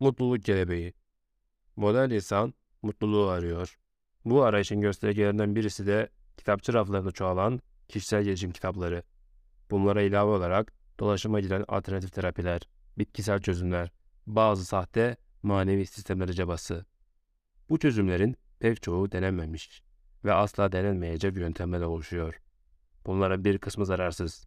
Mutluluk kelebeği. Modern insan mutluluğu arıyor. Bu arayışın göstergelerinden birisi de kitapçı raflarında çoğalan kişisel gelişim kitapları. Bunlara ilave olarak dolaşıma giren alternatif terapiler, bitkisel çözümler, bazı sahte manevi sistemleri cabası. Bu çözümlerin pek çoğu denenmemiş ve asla denenmeyecek yöntemler oluşuyor. Bunların bir kısmı zararsız.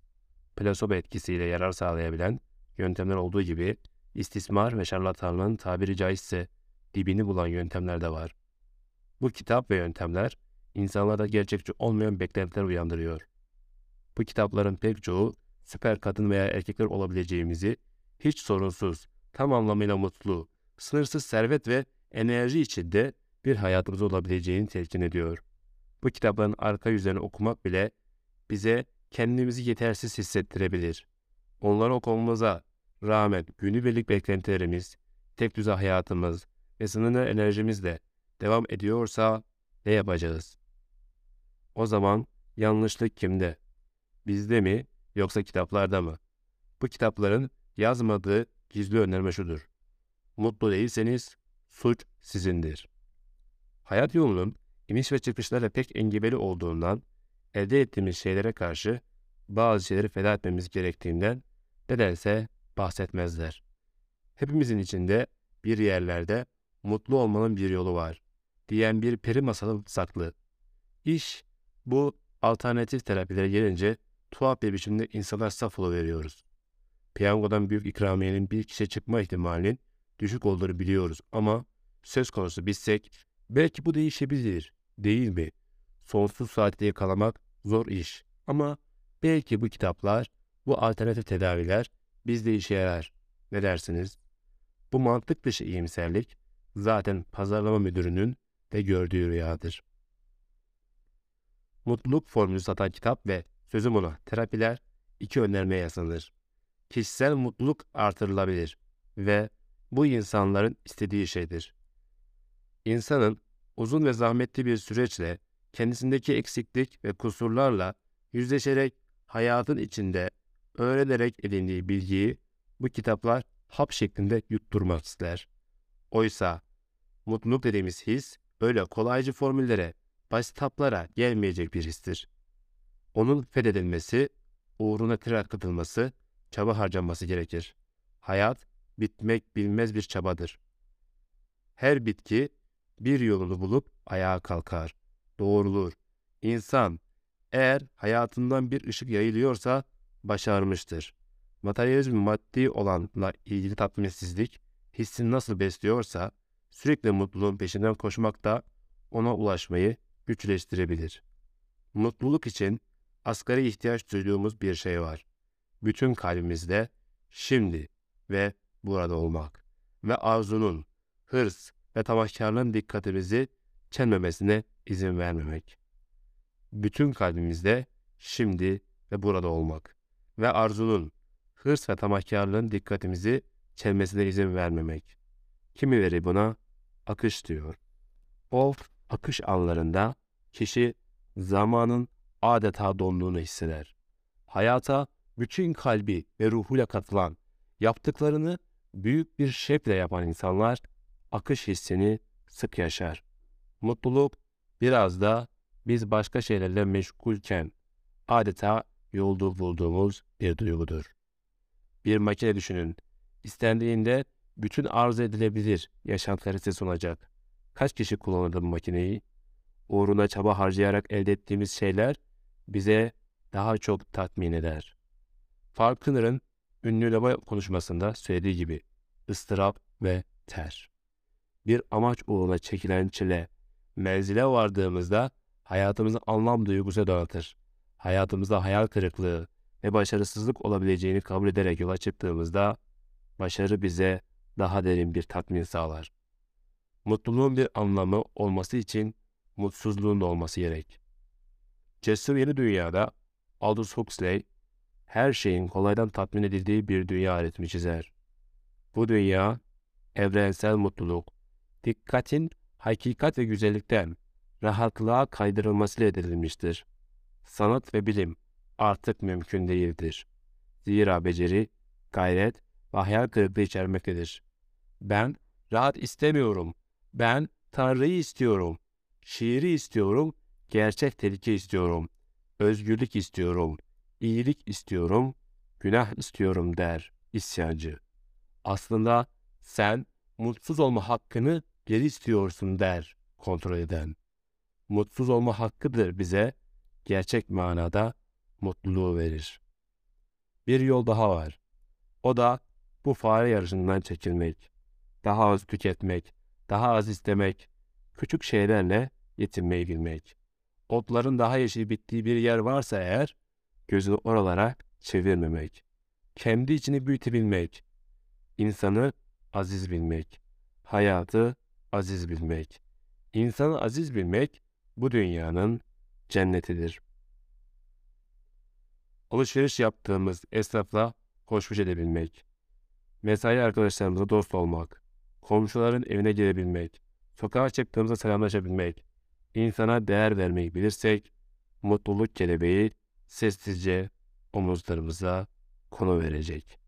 Plasebo etkisiyle yarar sağlayabilen yöntemler olduğu gibi istismar ve şarlatanlığın tabiri caizse dibini bulan yöntemler de var. Bu kitap ve yöntemler insanlarda gerçekçi olmayan beklentiler uyandırıyor. Bu kitapların pek çoğu süper kadın veya erkekler olabileceğimizi, hiç sorunsuz, tam anlamıyla mutlu, sınırsız servet ve enerji içinde bir hayatımız olabileceğini telkin ediyor. Bu kitapların arka yüzlerini okumak bile bize kendimizi yetersiz hissettirebilir. Onları okumamıza rağmen günübirlik beklentilerimiz, tek düze hayatımız ve sınırlı enerjimizle devam ediyorsa ne yapacağız? O zaman yanlışlık kimde? Bizde mi yoksa kitaplarda mı? Bu kitapların yazmadığı gizli önerme şudur. Mutlu değilseniz suç sizindir. Hayat yolunun iniş ve çıkışlarla pek engebeli olduğundan elde ettiğimiz şeylere karşı bazı şeyleri feda etmemiz gerektiğinden nedense bahsetmezler. Hepimizin içinde bir yerlerde mutlu olmanın bir yolu var diyen bir peri masalı saklı. İş bu alternatif terapilere gelince tuhaf bir biçimde insanlar saf veriyoruz. Piyangodan büyük ikramiyenin bir kişiye çıkma ihtimalinin düşük olduğunu biliyoruz ama söz konusu bizsek belki bu değişebilir, değil mi? Sonsuz saatte yakalamak zor iş ama belki bu kitaplar, bu alternatif tedaviler bizde işe yarar. Ne dersiniz? Bu mantık dışı iyimserlik zaten pazarlama müdürünün de gördüğü rüyadır. Mutluluk formülü satan kitap ve sözüm ona terapiler iki önermeye yaslanır. Kişisel mutluluk artırılabilir ve bu insanların istediği şeydir. İnsanın uzun ve zahmetli bir süreçle kendisindeki eksiklik ve kusurlarla yüzleşerek hayatın içinde öğrenerek edindiği bilgiyi bu kitaplar hap şeklinde yutturmak ister. Oysa mutluluk dediğimiz his öyle kolaycı formüllere, basit haplara gelmeyecek bir histir. Onun fethedilmesi, uğruna ter akıtılması, çaba harcanması gerekir. Hayat, bitmek bilmez bir çabadır. Her bitki bir yolunu bulup ayağa kalkar, doğrulur. İnsan eğer hayatından bir ışık yayılıyorsa başarmıştır. Materyalizm maddi olanla ilgili tatminsizlik hissini nasıl besliyorsa sürekli mutluluğun peşinden koşmak da ona ulaşmayı güçleştirebilir. Mutluluk için asgari ihtiyaç duyduğumuz bir şey var. Bütün kalbimizde şimdi ve burada olmak ve arzunun, hırs ve tamahkarlığın dikkatimizi çelmemesine izin vermemek. Bütün kalbimizde şimdi ve burada olmak ve arzunun, hırs ve tamahkarlığın dikkatimizi çelmesine izin vermemek. Kimileri buna akış diyor. O akış anlarında kişi zamanın adeta donduğunu hisseder. Hayata bütün kalbi ve ruhuyla katılan, yaptıklarını büyük bir şevkle yapan insanlar akış hissini sık yaşar. Mutluluk biraz da biz başka şeylerle meşgulken adeta yolda bulduğumuz bir duygudur. Bir makine düşünün. İstendiğinde bütün arzu edilebilir yaşantıları size sunacak. Kaç kişi kullanırdı bu makineyi? Uğruna çaba harcayarak elde ettiğimiz şeyler bize daha çok tatmin eder. Faulkner'ın ünlü lama konuşmasında söylediği gibi ıstırap ve ter. Bir amaç uğruna çekilen çile, menzile vardığımızda hayatımızı anlam duygusu dağıtır. Hayatımızda hayal kırıklığı ve başarısızlık olabileceğini kabul ederek yola çıktığımızda başarı bize daha derin bir tatmin sağlar. Mutluluğun bir anlamı olması için mutsuzluğun da olması gerek. Cesur Yeni Dünya'da Aldous Huxley her şeyin kolaydan tatmin edildiği bir dünya ritmi çizer. Bu dünya evrensel mutluluk, dikkatin hakikat ve güzellikten rahatlığa kaydırılmasıyla edilmiştir. Sanat ve bilim artık mümkün değildir. Zira beceri, gayret ve hayal kırıklığı içermektedir. Ben Rahat istemiyorum. Ben Tanrı'yı istiyorum. Şiiri istiyorum. Gerçek tehlike istiyorum. Özgürlük istiyorum. İyilik istiyorum. Günah istiyorum der isyancı. Aslında sen mutsuz olma hakkını geri istiyorsun der kontrol eden. Mutsuz olma hakkıdır bize gerçek manada mutluluğu verir. Bir yol daha var. O da bu fare yarışından çekilmek. Daha az tüketmek, daha az istemek, küçük şeylerle yetinmeyi bilmek. Otların daha yeşil bittiği bir yer varsa eğer, gözünü oralara çevirmemek. Kendi içini büyütebilmek. insanı aziz bilmek. Hayatı aziz bilmek. İnsanı aziz bilmek bu dünyanın cennetidir. Alışveriş yaptığımız esnafla hoşbeş edebilmek. Mesai arkadaşlarımızla dost olmak. Komşuların evine girebilmek. Sokağa çıktığımızda selamlaşabilmek. insana değer vermeyi bilirsek, mutluluk kelebeği sessizce omuzlarımıza konu verecek.